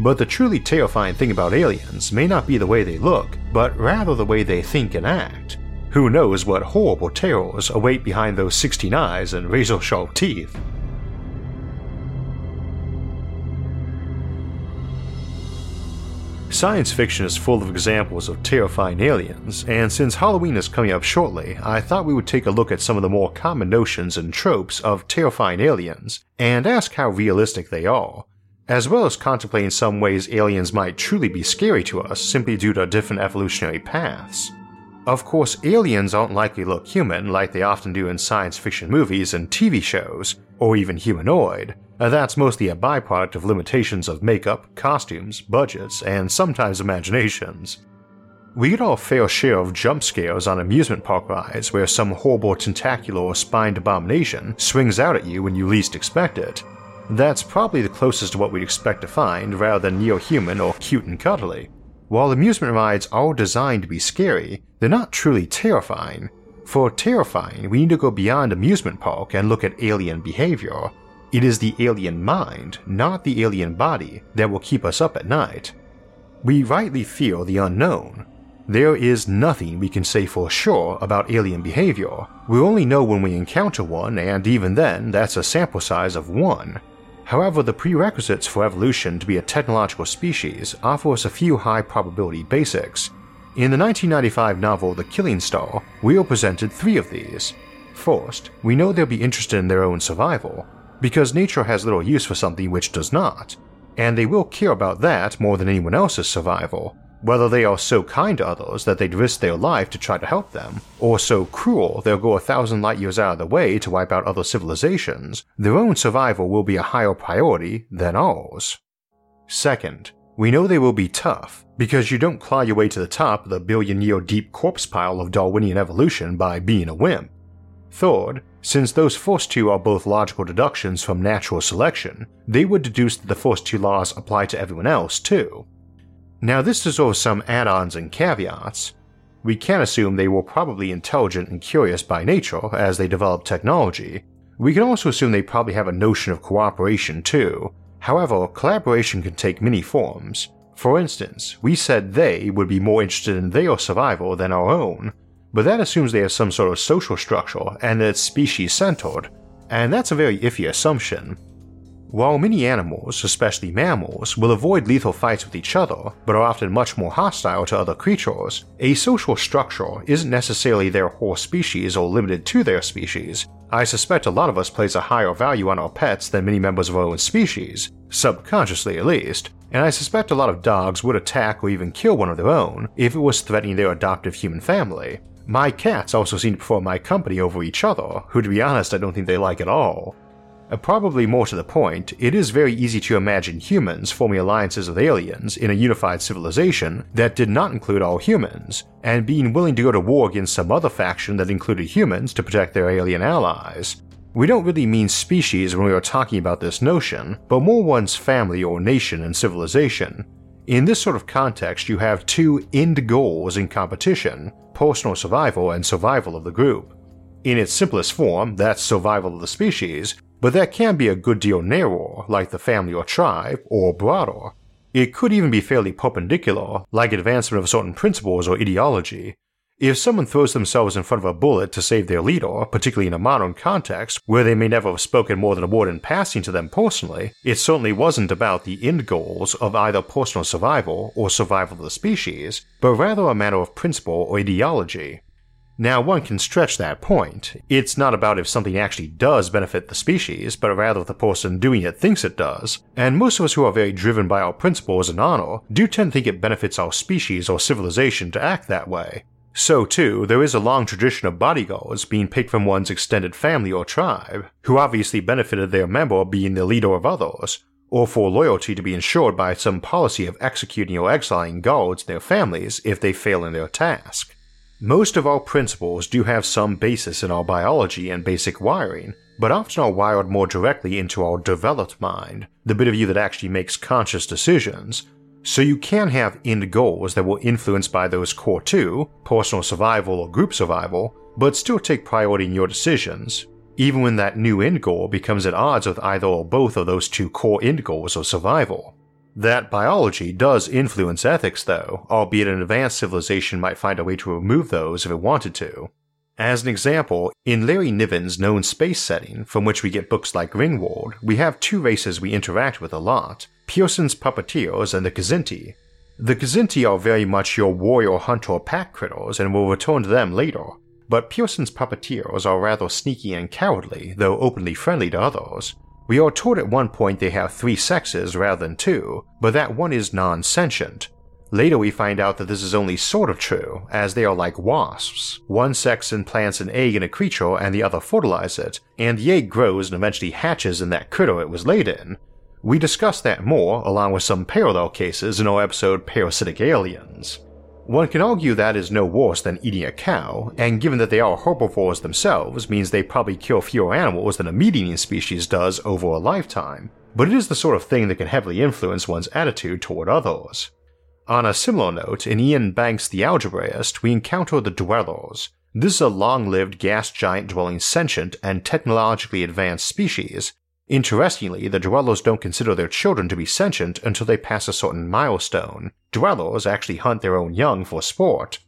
but the truly terrifying thing about aliens may not be the way they look, but rather the way they think and act. Who knows what horrible terrors await behind those 16 eyes and razor sharp teeth? Science fiction is full of examples of terrifying aliens, and since Halloween is coming up shortly, I thought we would take a look at some of the more common notions and tropes of terrifying aliens and ask how realistic they are, as well as contemplating some ways aliens might truly be scary to us simply due to different evolutionary paths. Of course, aliens aren't likely to look human like they often do in science fiction movies and TV shows, or even humanoid. That's mostly a byproduct of limitations of makeup, costumes, budgets, and sometimes imaginations. We get our fair share of jump scares on amusement park rides where some horrible tentacular or spined abomination swings out at you when you least expect it, that's probably the closest to what we'd expect to find rather than neo human or cute and cuddly. While amusement rides are designed to be scary, they're not truly terrifying. For terrifying, we need to go beyond amusement park and look at alien behavior. It is the alien mind, not the alien body, that will keep us up at night. We rightly fear the unknown. There is nothing we can say for sure about alien behavior. We only know when we encounter one, and even then, that's a sample size of one. However, the prerequisites for evolution to be a technological species offer us a few high probability basics. In the 1995 novel The Killing Star, we are presented three of these. First, we know they'll be interested in their own survival, because nature has little use for something which does not, and they will care about that more than anyone else's survival whether they are so kind to others that they'd risk their life to try to help them, or so cruel they'll go a thousand light years out of the way to wipe out other civilizations, their own survival will be a higher priority than ours. Second, we know they will be tough, because you don't claw your way to the top of the billion year deep corpse pile of Darwinian evolution by being a wimp. Third, since those first two are both logical deductions from natural selection, they would deduce that the first two laws apply to everyone else too, now, this deserves some add ons and caveats. We can assume they were probably intelligent and curious by nature as they developed technology. We can also assume they probably have a notion of cooperation too. However, collaboration can take many forms. For instance, we said they would be more interested in their survival than our own, but that assumes they have some sort of social structure and that it's species centered, and that's a very iffy assumption. While many animals, especially mammals, will avoid lethal fights with each other, but are often much more hostile to other creatures, a social structure isn't necessarily their whole species or limited to their species. I suspect a lot of us place a higher value on our pets than many members of our own species, subconsciously at least, and I suspect a lot of dogs would attack or even kill one of their own if it was threatening their adoptive human family. My cats also seem to prefer my company over each other, who to be honest I don't think they like at all. Uh, probably more to the point, it is very easy to imagine humans forming alliances with aliens in a unified civilization that did not include all humans, and being willing to go to war against some other faction that included humans to protect their alien allies. We don't really mean species when we are talking about this notion, but more one's family or nation and civilization. In this sort of context, you have two end goals in competition personal survival and survival of the group. In its simplest form, that's survival of the species, but that can be a good deal narrower, like the family or tribe, or broader. It could even be fairly perpendicular, like advancement of certain principles or ideology. If someone throws themselves in front of a bullet to save their leader, particularly in a modern context where they may never have spoken more than a word in passing to them personally, it certainly wasn't about the end goals of either personal survival or survival of the species, but rather a matter of principle or ideology. Now, one can stretch that point. It's not about if something actually does benefit the species, but rather if the person doing it thinks it does. And most of us who are very driven by our principles and honor do tend to think it benefits our species or civilization to act that way. So, too, there is a long tradition of bodyguards being picked from one's extended family or tribe, who obviously benefited their member being the leader of others, or for loyalty to be ensured by some policy of executing or exiling guards and their families if they fail in their task. Most of our principles do have some basis in our biology and basic wiring, but often are wired more directly into our developed mind, the bit of you that actually makes conscious decisions. So you can have end goals that will influenced by those core two, personal survival or group survival, but still take priority in your decisions, even when that new end goal becomes at odds with either or both of those two core end goals of survival. That biology does influence ethics, though, albeit an advanced civilization might find a way to remove those if it wanted to. As an example, in Larry Niven's known space setting, from which we get books like Ringworld, we have two races we interact with a lot Pierson's puppeteers and the Kzinti. The Kzinti are very much your warrior hunter pack critters and we'll return to them later, but Pierson's puppeteers are rather sneaky and cowardly, though openly friendly to others. We are told at one point they have three sexes rather than two, but that one is non sentient. Later, we find out that this is only sort of true, as they are like wasps. One sex implants an egg in a creature and the other fertilizes it, and the egg grows and eventually hatches in that critter it was laid in. We discuss that more, along with some parallel cases, in our episode Parasitic Aliens. One can argue that is no worse than eating a cow, and given that they are herbivores themselves, means they probably kill fewer animals than a meat eating species does over a lifetime, but it is the sort of thing that can heavily influence one's attitude toward others. On a similar note, in Iain Banks' The Algebraist, we encounter the Dwellers. This is a long lived gas giant dwelling sentient and technologically advanced species Interestingly, the dwellers don't consider their children to be sentient until they pass a certain milestone. Dwellers actually hunt their own young for sport.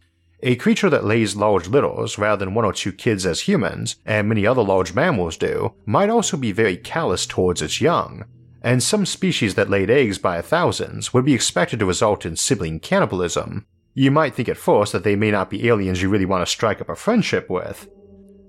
A creature that lays large litters rather than one or two kids as humans, and many other large mammals do, might also be very callous towards its young. And some species that laid eggs by thousands would be expected to result in sibling cannibalism. You might think at first that they may not be aliens you really want to strike up a friendship with,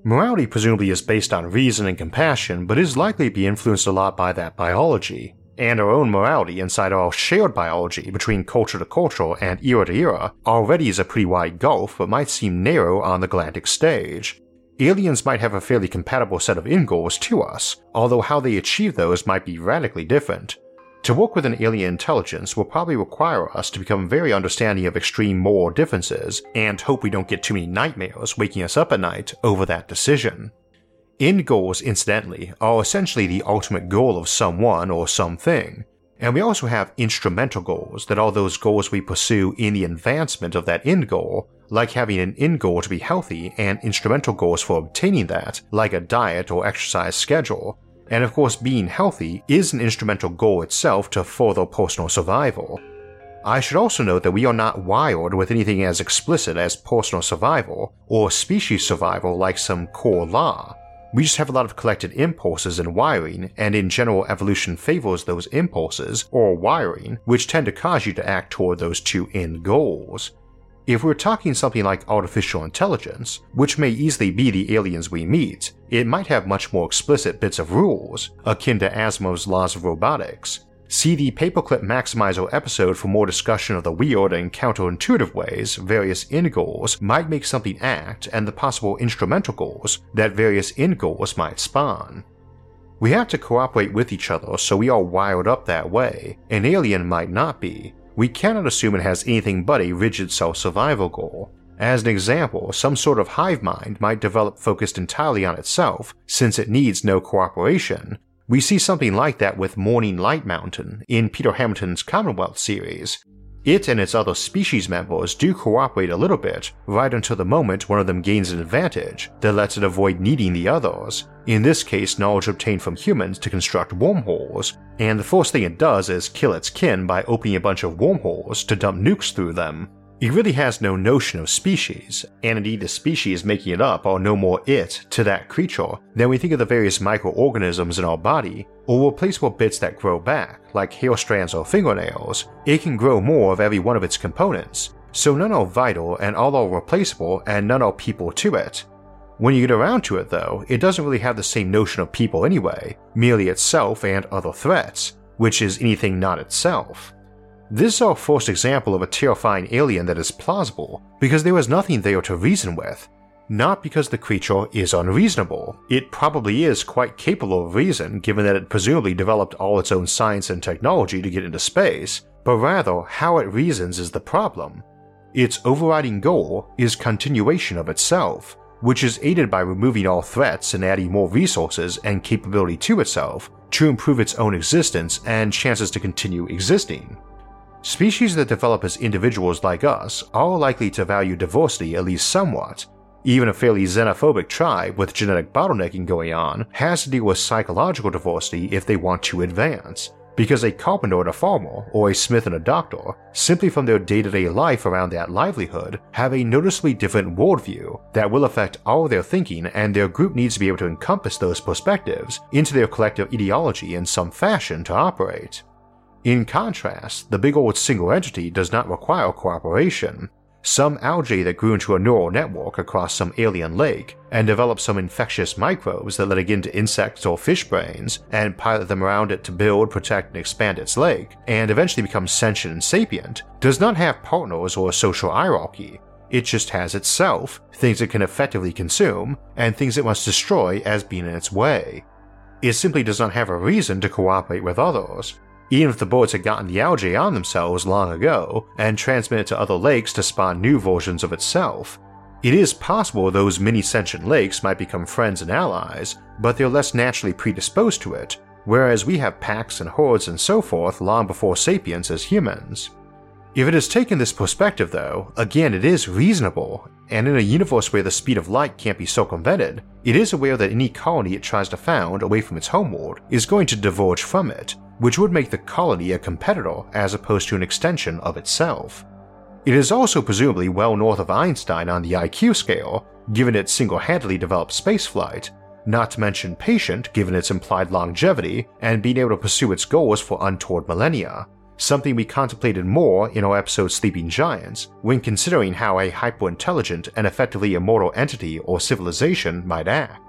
Morality presumably is based on reason and compassion, but is likely to be influenced a lot by that biology, and our own morality inside our shared biology between culture to culture and era to era already is a pretty wide gulf but might seem narrow on the galactic stage. Aliens might have a fairly compatible set of end goals to us, although how they achieve those might be radically different, to work with an alien intelligence will probably require us to become very understanding of extreme moral differences and hope we don't get too many nightmares waking us up at night over that decision. End goals, incidentally, are essentially the ultimate goal of someone or something, and we also have instrumental goals that are those goals we pursue in the advancement of that end goal, like having an end goal to be healthy and instrumental goals for obtaining that, like a diet or exercise schedule, and of course, being healthy is an instrumental goal itself to further personal survival. I should also note that we are not wired with anything as explicit as personal survival or species survival like some core law. We just have a lot of collected impulses and wiring, and in general, evolution favors those impulses or wiring, which tend to cause you to act toward those two end goals. If we're talking something like artificial intelligence, which may easily be the aliens we meet, it might have much more explicit bits of rules, akin to Asimov's laws of robotics. See the Paperclip Maximizer episode for more discussion of the weird and counterintuitive ways various end goals might make something act and the possible instrumental goals that various end goals might spawn. We have to cooperate with each other so we are wired up that way. An alien might not be, we cannot assume it has anything but a rigid self survival goal. As an example, some sort of hive mind might develop focused entirely on itself, since it needs no cooperation. We see something like that with Morning Light Mountain in Peter Hamilton's Commonwealth series. It and its other species members do cooperate a little bit, right until the moment one of them gains an advantage that lets it avoid needing the others, in this case knowledge obtained from humans to construct wormholes, and the first thing it does is kill its kin by opening a bunch of wormholes to dump nukes through them. It really has no notion of species, and indeed the species making it up are no more it to that creature than we think of the various microorganisms in our body or replaceable bits that grow back, like hair strands or fingernails. It can grow more of every one of its components, so none are vital and all are replaceable and none are people to it, when you get around to it, though, it doesn't really have the same notion of people anyway, merely itself and other threats, which is anything not itself. This is our first example of a terrifying alien that is plausible, because there was nothing there to reason with. not because the creature is unreasonable. It probably is quite capable of reason given that it presumably developed all its own science and technology to get into space, but rather how it reasons is the problem. Its overriding goal is continuation of itself, which is aided by removing all threats and adding more resources and capability to itself to improve its own existence and chances to continue existing. Species that develop as individuals like us are likely to value diversity at least somewhat. Even a fairly xenophobic tribe with genetic bottlenecking going on has to deal with psychological diversity if they want to advance, because a carpenter and a farmer, or a smith and a doctor, simply from their day to day life around that livelihood, have a noticeably different worldview that will affect all their thinking, and their group needs to be able to encompass those perspectives into their collective ideology in some fashion to operate. In contrast, the big old single entity does not require cooperation, some algae that grew into a neural network across some alien lake and developed some infectious microbes that let it into insects or fish brains and pilot them around it to build, protect, and expand its lake, and eventually become sentient and sapient, does not have partners or a social hierarchy. It just has itself, things it can effectively consume, and things it must destroy as being in its way. It simply does not have a reason to cooperate with others, even if the boats had gotten the algae on themselves long ago and transmitted to other lakes to spawn new versions of itself. It is possible those mini sentient lakes might become friends and allies, but they're less naturally predisposed to it, whereas we have packs and hordes and so forth long before sapiens as humans. If it has taken this perspective, though, again it is reasonable, and in a universe where the speed of light can't be circumvented, it is aware that any colony it tries to found away from its homeworld is going to diverge from it, which would make the colony a competitor as opposed to an extension of itself. It is also presumably well north of Einstein on the IQ scale, given its single handedly developed spaceflight, not to mention patient given its implied longevity and being able to pursue its goals for untold millennia, something we contemplated more in our episode Sleeping Giants when considering how a hyper-intelligent and effectively immortal entity or civilization might act.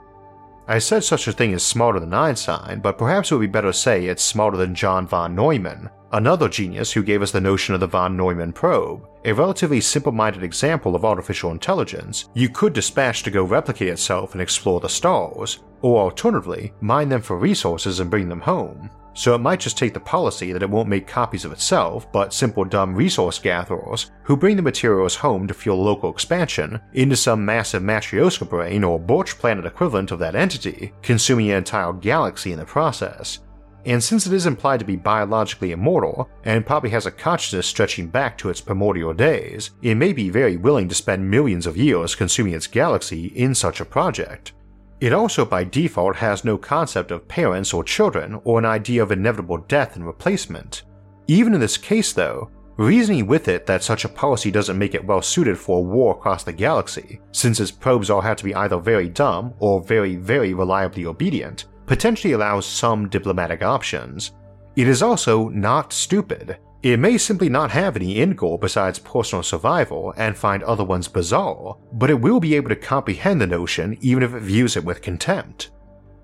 I said such a thing is smarter than Einstein, but perhaps it would be better to say it's smarter than John von Neumann, another genius who gave us the notion of the von Neumann probe, a relatively simple minded example of artificial intelligence you could dispatch to go replicate itself and explore the stars, or alternatively, mine them for resources and bring them home so it might just take the policy that it won't make copies of itself, but simple dumb resource gatherers who bring the materials home to fuel local expansion into some massive Matryoshka brain or Birch planet equivalent of that entity, consuming an entire galaxy in the process. And since it is implied to be biologically immortal, and probably has a consciousness stretching back to its primordial days, it may be very willing to spend millions of years consuming its galaxy in such a project. It also by default has no concept of parents or children or an idea of inevitable death and replacement. Even in this case, though, reasoning with it that such a policy doesn't make it well suited for a war across the galaxy, since its probes all have to be either very dumb or very, very reliably obedient, potentially allows some diplomatic options. It is also not stupid, it may simply not have any end goal besides personal survival and find other ones bizarre, but it will be able to comprehend the notion even if it views it with contempt.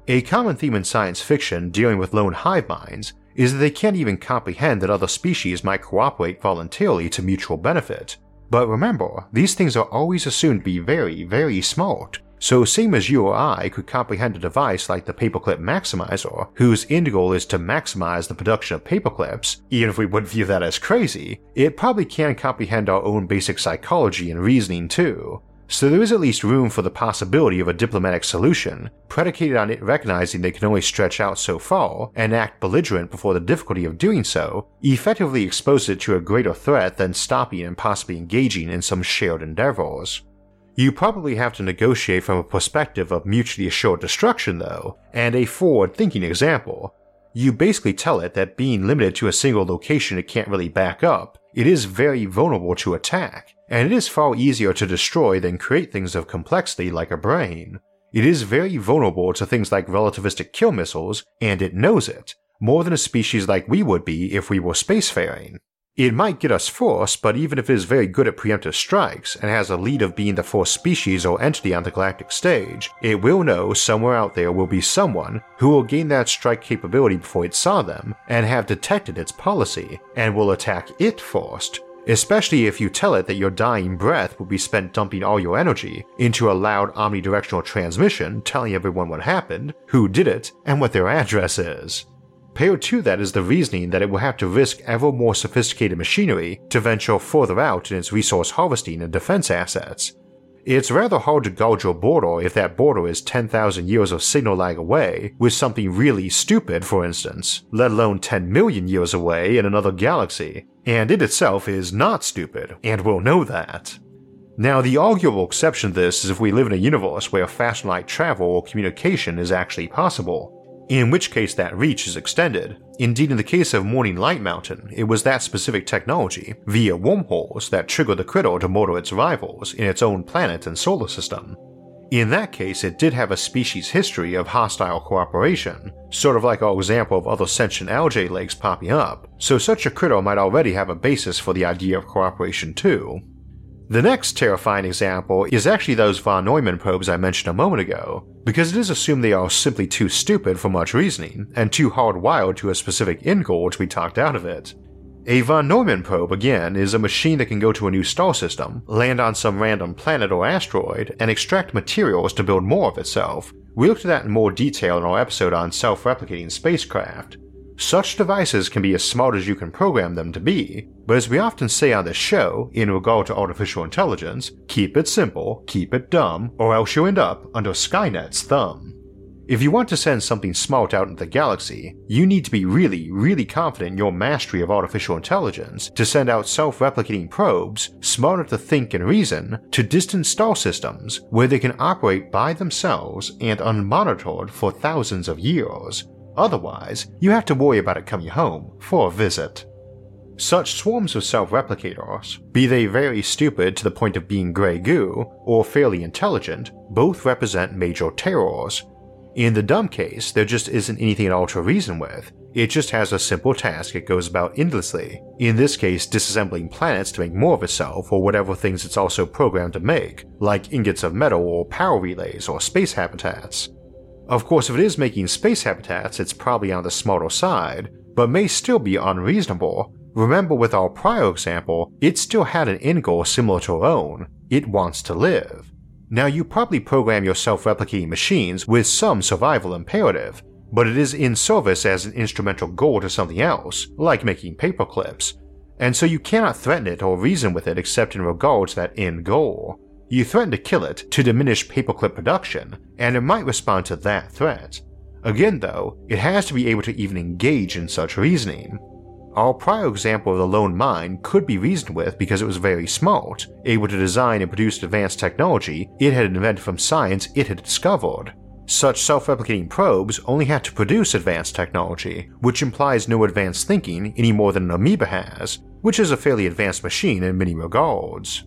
A common theme in science fiction dealing with lone hive minds is that they can't even comprehend that other species might cooperate voluntarily to mutual benefit. But remember, these things are always assumed to be very, very smart, so same as you or I could comprehend a device like the Paperclip Maximizer, whose end goal is to maximize the production of paperclips, even if we would view that as crazy, it probably can comprehend our own basic psychology and reasoning too. So there is at least room for the possibility of a diplomatic solution, predicated on it recognizing they can only stretch out so far and act belligerent before the difficulty of doing so effectively exposes it to a greater threat than stopping and possibly engaging in some shared endeavors. You probably have to negotiate from a perspective of mutually assured destruction, though, and a forward thinking example. You basically tell it that being limited to a single location it can't really back up, it is very vulnerable to attack, and it is far easier to destroy than create things of complexity like a brain. It is very vulnerable to things like relativistic kill missiles, and it knows it, more than a species like we would be if we were spacefaring. It might get us first, but even if it is very good at preemptive strikes and has a lead of being the first species or entity on the galactic stage, it will know somewhere out there will be someone who will gain that strike capability before it saw them and have detected its policy and will attack it first, especially if you tell it that your dying breath will be spent dumping all your energy into a loud omnidirectional transmission telling everyone what happened, who did it, and what their address is. Paired to that is the reasoning that it will have to risk ever more sophisticated machinery to venture further out in its resource harvesting and defense assets. It's rather hard to gauge your border if that border is 10,000 years of signal lag away with something really stupid, for instance, let alone 10 million years away in another galaxy, and it itself is not stupid, and we'll know that. Now, the arguable exception to this is if we live in a universe where fast light travel or communication is actually possible, in which case that reach is extended. Indeed, in the case of Morning Light Mountain, it was that specific technology, via wormholes, that triggered the critter to murder its rivals in its own planet and solar system. In that case, it did have a species history of hostile cooperation, sort of like our example of other sentient algae lakes popping up, so such a critter might already have a basis for the idea of cooperation too. The next terrifying example is actually those von Neumann probes I mentioned a moment ago, because it is assumed they are simply too stupid for much reasoning, and too hardwired to a specific end goal to be talked out of it. A von Neumann probe, again, is a machine that can go to a new star system, land on some random planet or asteroid, and extract materials to build more of itself. We looked at that in more detail in our episode on self replicating spacecraft, such devices can be as smart as you can program them to be, but as we often say on this show, in regard to artificial intelligence, keep it simple, keep it dumb, or else you'll end up under Skynet's thumb. If you want to send something smart out into the galaxy, you need to be really, really confident in your mastery of artificial intelligence to send out self replicating probes, smart enough to think and reason, to distant star systems where they can operate by themselves and unmonitored for thousands of years, Otherwise, you have to worry about it coming home for a visit. Such swarms of self replicators, be they very stupid to the point of being grey goo, or fairly intelligent, both represent major terrors. In the dumb case, there just isn't anything at all to reason with, it just has a simple task it goes about endlessly, in this case disassembling planets to make more of itself or whatever things it's also programmed to make, like ingots of metal or power relays or space habitats. Of course, if it is making space habitats, it's probably on the smarter side, but may still be unreasonable. Remember, with our prior example, it still had an end goal similar to our own it wants to live. Now, you probably program your self replicating machines with some survival imperative, but it is in service as an instrumental goal to something else, like making paperclips, and so you cannot threaten it or reason with it except in regard to that end goal. You threaten to kill it to diminish paperclip production, and it might respond to that threat. Again, though, it has to be able to even engage in such reasoning. Our prior example of the lone mine could be reasoned with because it was very smart, able to design and produce advanced technology it had invented from science it had discovered. Such self replicating probes only had to produce advanced technology, which implies no advanced thinking any more than an amoeba has, which is a fairly advanced machine in many regards.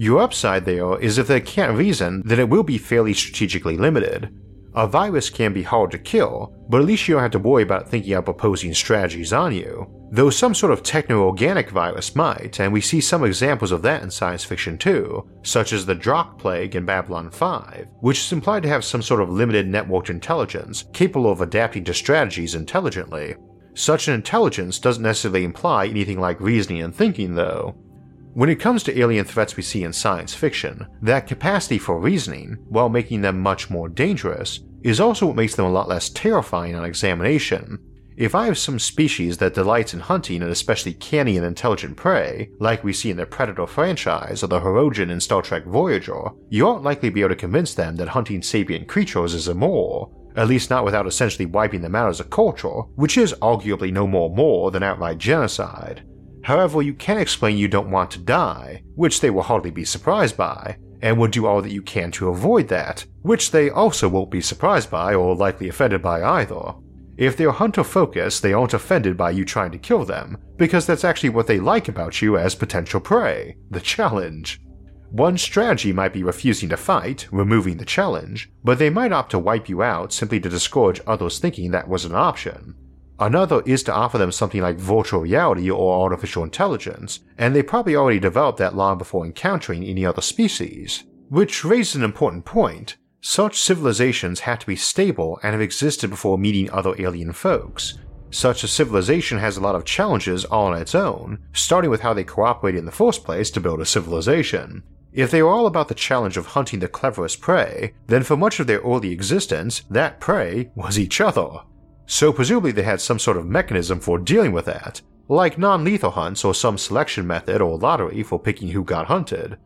Your upside there is if they can't reason, then it will be fairly strategically limited. A virus can be hard to kill, but at least you don't have to worry about thinking up opposing strategies on you. Though some sort of techno-organic virus might, and we see some examples of that in science fiction too, such as the Drakh Plague in Babylon 5, which is implied to have some sort of limited networked intelligence capable of adapting to strategies intelligently. Such an intelligence doesn't necessarily imply anything like reasoning and thinking though, when it comes to alien threats we see in science fiction, that capacity for reasoning, while making them much more dangerous, is also what makes them a lot less terrifying on examination. If I have some species that delights in hunting an especially canny and intelligent prey, like we see in the Predator franchise or the Hirogen in Star Trek Voyager, you aren't likely to be able to convince them that hunting sapient creatures is immoral, at least not without essentially wiping them out as a culture, which is arguably no more more than outright genocide. However, you can explain you don't want to die, which they will hardly be surprised by, and will do all that you can to avoid that, which they also won't be surprised by or likely offended by either. If they're hunter focused, they aren't offended by you trying to kill them, because that's actually what they like about you as potential prey the challenge. One strategy might be refusing to fight, removing the challenge, but they might opt to wipe you out simply to discourage others thinking that was an option. Another is to offer them something like virtual reality or artificial intelligence, and they probably already developed that long before encountering any other species. Which raises an important point. Such civilizations have to be stable and have existed before meeting other alien folks. such a civilization has a lot of challenges all on its own, starting with how they cooperated in the first place to build a civilization. If they were all about the challenge of hunting the cleverest prey, then for much of their early existence, that prey was each other. So presumably they had some sort of mechanism for dealing with that, like non lethal hunts or some selection method or lottery for picking who got hunted.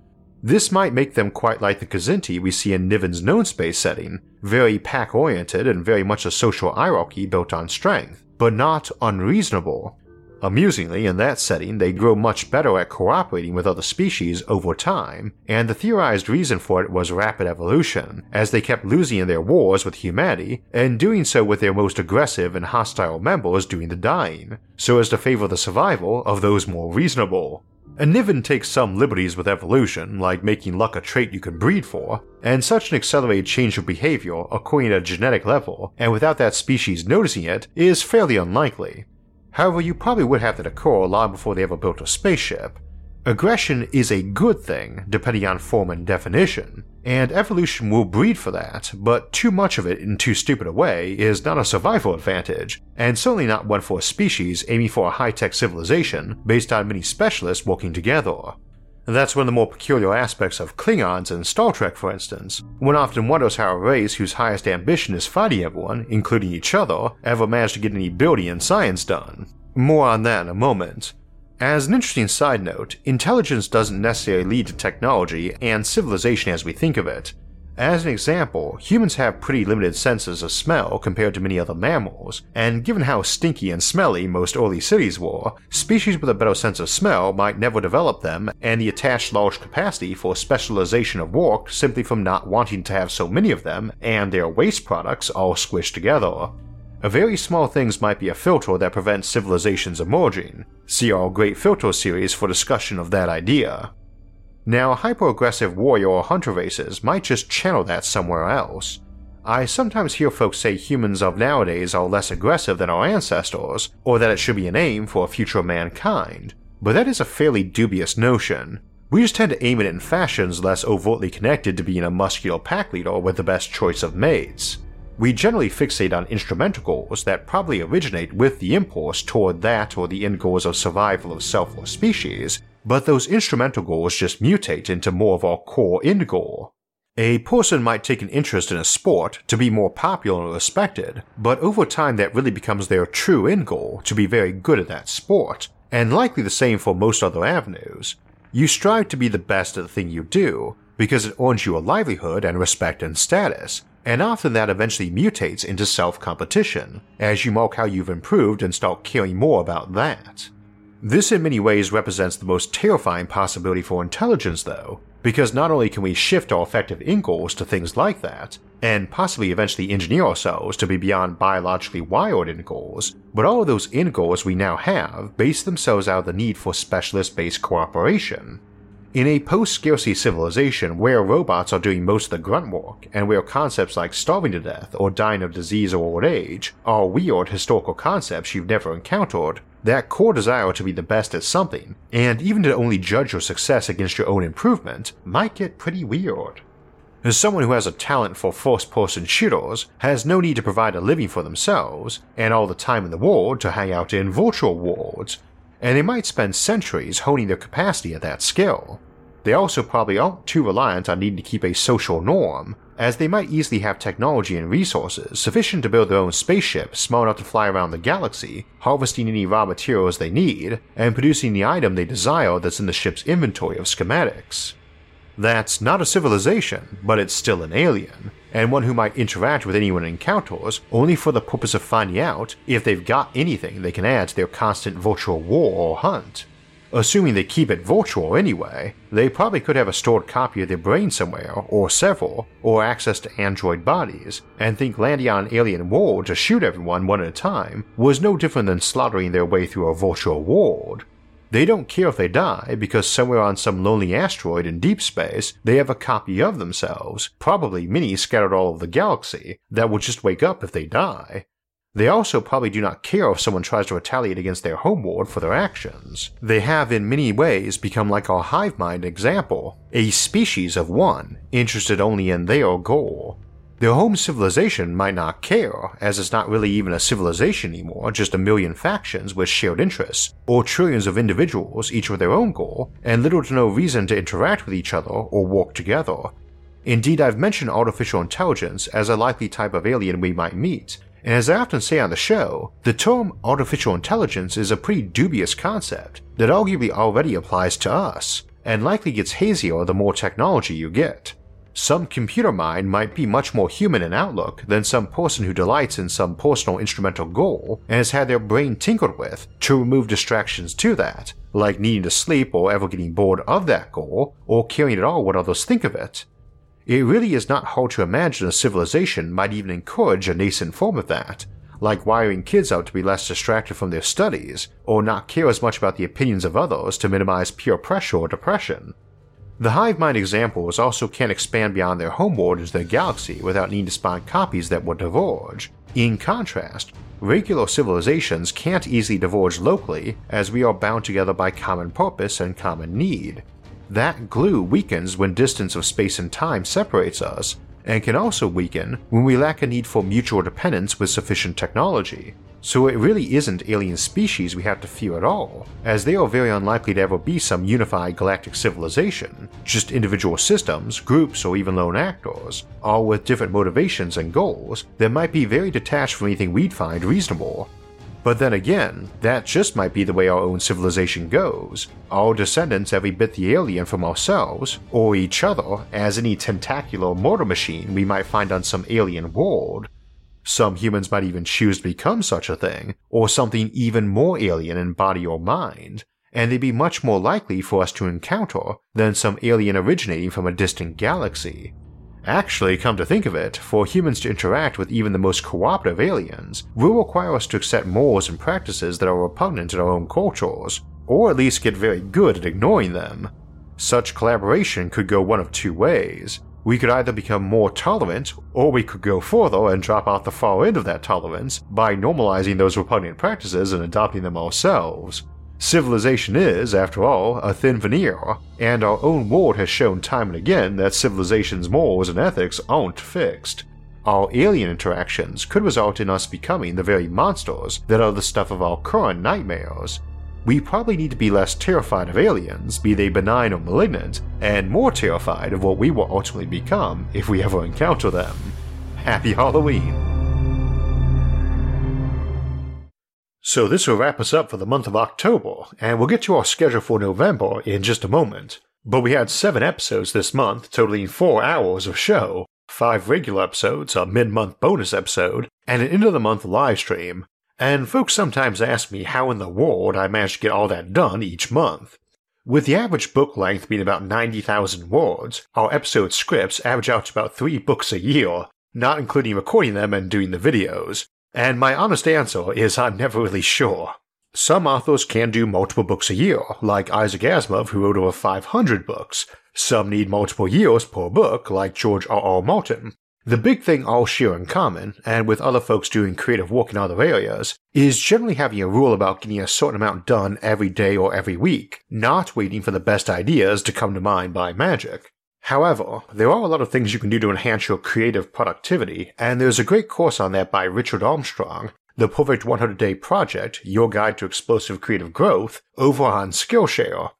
This might make them quite like the Kzinti we see in Niven's known space setting, very pack oriented and very much a social hierarchy built on strength, but not unreasonable. Amusingly, in that setting, they grow much better at cooperating with other species over time, and the theorized reason for it was rapid evolution, as they kept losing in their wars with humanity, and doing so with their most aggressive and hostile members doing the dying, so as to favor the survival of those more reasonable. And Niven takes some liberties with evolution, like making luck a trait you can breed for, and such an accelerated change of behavior occurring at a genetic level, and without that species noticing it, is fairly unlikely. However, you probably would have that occur long before they ever built a spaceship, Aggression is a good thing, depending on form and definition, and evolution will breed for that, but too much of it in too stupid a way is not a survival advantage, and certainly not one for a species aiming for a high tech civilization based on many specialists working together. That's one of the more peculiar aspects of Klingons in Star Trek, for instance. One often wonders how a race whose highest ambition is fighting everyone, including each other, ever managed to get any building and science done. More on that in a moment. As an interesting side note, intelligence doesn't necessarily lead to technology and civilization as we think of it. As an example, humans have pretty limited senses of smell compared to many other mammals, and given how stinky and smelly most early cities were, species with a better sense of smell might never develop them and the attached large capacity for specialization of work simply from not wanting to have so many of them and their waste products all squished together. Very small things might be a filter that prevents civilizations emerging. See our Great Filter series for discussion of that idea. Now, hyper-aggressive warrior or hunter races might just channel that somewhere else. I sometimes hear folks say humans of nowadays are less aggressive than our ancestors, or that it should be an aim for a future mankind, but that is a fairly dubious notion. We just tend to aim it in fashions less overtly connected to being a muscular pack leader with the best choice of mates. We generally fixate on instrumental goals that probably originate with the impulse toward that or the end goals of survival of self or species, but those instrumental goals just mutate into more of our core end goal. A person might take an interest in a sport to be more popular and respected, but over time that really becomes their true end goal to be very good at that sport, and likely the same for most other avenues. You strive to be the best at the thing you do because it earns you a livelihood and respect and status, and often that eventually mutates into self competition, as you mark how you've improved and start caring more about that. This in many ways represents the most terrifying possibility for intelligence, though, because not only can we shift our effective end goals to things like that, and possibly eventually engineer ourselves to be beyond biologically wired end goals, but all of those end goals we now have base themselves out of the need for specialist based cooperation, in a post scarcity civilization where robots are doing most of the grunt work, and where concepts like starving to death or dying of disease or old age are weird historical concepts you've never encountered, that core desire to be the best at something, and even to only judge your success against your own improvement, might get pretty weird. As someone who has a talent for first person shooters has no need to provide a living for themselves, and all the time in the world to hang out in virtual worlds, and they might spend centuries honing their capacity at that skill. They also probably aren't too reliant on needing to keep a social norm, as they might easily have technology and resources sufficient to build their own spaceship small enough to fly around the galaxy, harvesting any raw materials they need, and producing the item they desire that's in the ship's inventory of schematics. That's not a civilization, but it's still an alien, and one who might interact with anyone it encounters only for the purpose of finding out if they've got anything they can add to their constant virtual war or hunt. Assuming they keep it virtual anyway, they probably could have a stored copy of their brain somewhere, or several, or access to android bodies, and think landing on an alien world to shoot everyone one at a time was no different than slaughtering their way through a virtual world, they don't care if they die because somewhere on some lonely asteroid in deep space they have a copy of themselves, probably many scattered all over the galaxy, that will just wake up if they die. They also probably do not care if someone tries to retaliate against their homeworld for their actions. They have in many ways become like our hive mind example, a species of one, interested only in their goal. Their home civilization might not care, as it's not really even a civilization anymore, just a million factions with shared interests, or trillions of individuals, each with their own goal, and little to no reason to interact with each other or work together. Indeed, I've mentioned artificial intelligence as a likely type of alien we might meet, and as I often say on the show, the term artificial intelligence is a pretty dubious concept that arguably already applies to us, and likely gets hazier the more technology you get. Some computer mind might be much more human in outlook than some person who delights in some personal instrumental goal and has had their brain tinkered with to remove distractions to that, like needing to sleep or ever getting bored of that goal, or caring at all what others think of it. It really is not hard to imagine a civilization might even encourage a nascent form of that, like wiring kids out to be less distracted from their studies, or not care as much about the opinions of others to minimize peer pressure or depression, the hive mind examples also can't expand beyond their homeworld into their galaxy without needing to spawn copies that would diverge. In contrast, regular civilizations can't easily diverge locally as we are bound together by common purpose and common need. That glue weakens when distance of space and time separates us, and can also weaken when we lack a need for mutual dependence with sufficient technology. So it really isn't alien species we have to fear at all, as they are very unlikely to ever be some unified galactic civilization, just individual systems, groups, or even lone actors, all with different motivations and goals that might be very detached from anything we'd find reasonable. But then again, that just might be the way our own civilization goes. Our descendants every bit the alien from ourselves, or each other, as any tentacular mortar machine we might find on some alien world, some humans might even choose to become such a thing, or something even more alien in body or mind, and they'd be much more likely for us to encounter than some alien originating from a distant galaxy. Actually, come to think of it, for humans to interact with even the most cooperative aliens will require us to accept morals and practices that are repugnant in our own cultures, or at least get very good at ignoring them. Such collaboration could go one of two ways. We could either become more tolerant, or we could go further and drop out the far end of that tolerance by normalizing those repugnant practices and adopting them ourselves. Civilization is, after all, a thin veneer, and our own world has shown time and again that civilization's morals and ethics aren't fixed. Our alien interactions could result in us becoming the very monsters that are the stuff of our current nightmares, we probably need to be less terrified of aliens, be they benign or malignant, and more terrified of what we will ultimately become if we ever encounter them. Happy Halloween! So, this will wrap us up for the month of October, and we'll get to our schedule for November in just a moment. But we had seven episodes this month, totaling four hours of show, five regular episodes, a mid month bonus episode, and an end of the month live stream, and folks sometimes ask me how in the world I manage to get all that done each month. With the average book length being about 90,000 words, our episode scripts average out to about 3 books a year, not including recording them and doing the videos. And my honest answer is I'm never really sure. Some authors can do multiple books a year, like Isaac Asimov, who wrote over 500 books. Some need multiple years per book, like George R. R. Martin. The big thing all share in common, and with other folks doing creative work in other areas, is generally having a rule about getting a certain amount done every day or every week, not waiting for the best ideas to come to mind by magic. However, there are a lot of things you can do to enhance your creative productivity, and there's a great course on that by Richard Armstrong, The Perfect 100 Day Project Your Guide to Explosive Creative Growth, over on Skillshare.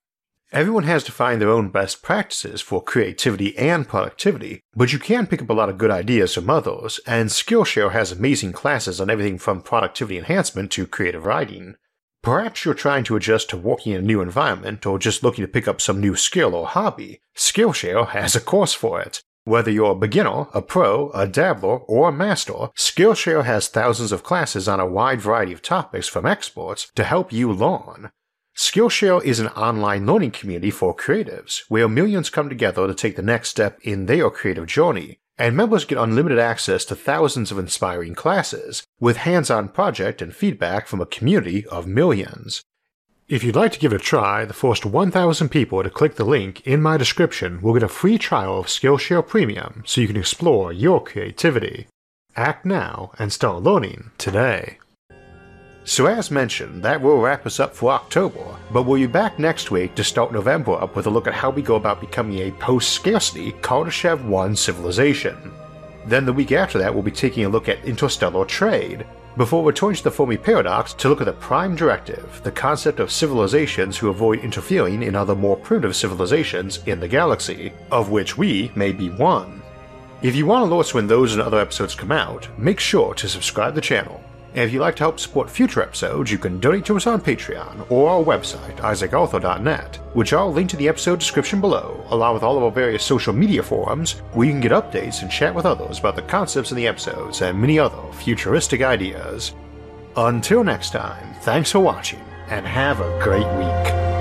Everyone has to find their own best practices for creativity and productivity, but you can pick up a lot of good ideas from others, and Skillshare has amazing classes on everything from productivity enhancement to creative writing. Perhaps you're trying to adjust to working in a new environment or just looking to pick up some new skill or hobby. Skillshare has a course for it. Whether you're a beginner, a pro, a dabbler, or a master, Skillshare has thousands of classes on a wide variety of topics from experts to help you learn. Skillshare is an online learning community for creatives where millions come together to take the next step in their creative journey, and members get unlimited access to thousands of inspiring classes with hands on project and feedback from a community of millions. If you'd like to give it a try, the first 1,000 people to click the link in my description will get a free trial of Skillshare Premium so you can explore your creativity. Act now and start learning today. So, as mentioned, that will wrap us up for October, but we'll be back next week to start November up with a look at how we go about becoming a post scarcity Kardashev 1 civilization. Then the week after that, we'll be taking a look at interstellar trade, before returning to the Fermi paradox to look at the Prime Directive, the concept of civilizations who avoid interfering in other more primitive civilizations in the galaxy, of which we may be one. If you want to us when those and other episodes come out, make sure to subscribe to the channel. If you'd like to help support future episodes, you can donate to us on Patreon or our website, isaacarthur.net, which I'll link to the episode description below, along with all of our various social media forums, where you can get updates and chat with others about the concepts in the episodes and many other futuristic ideas. Until next time, thanks for watching, and have a great week.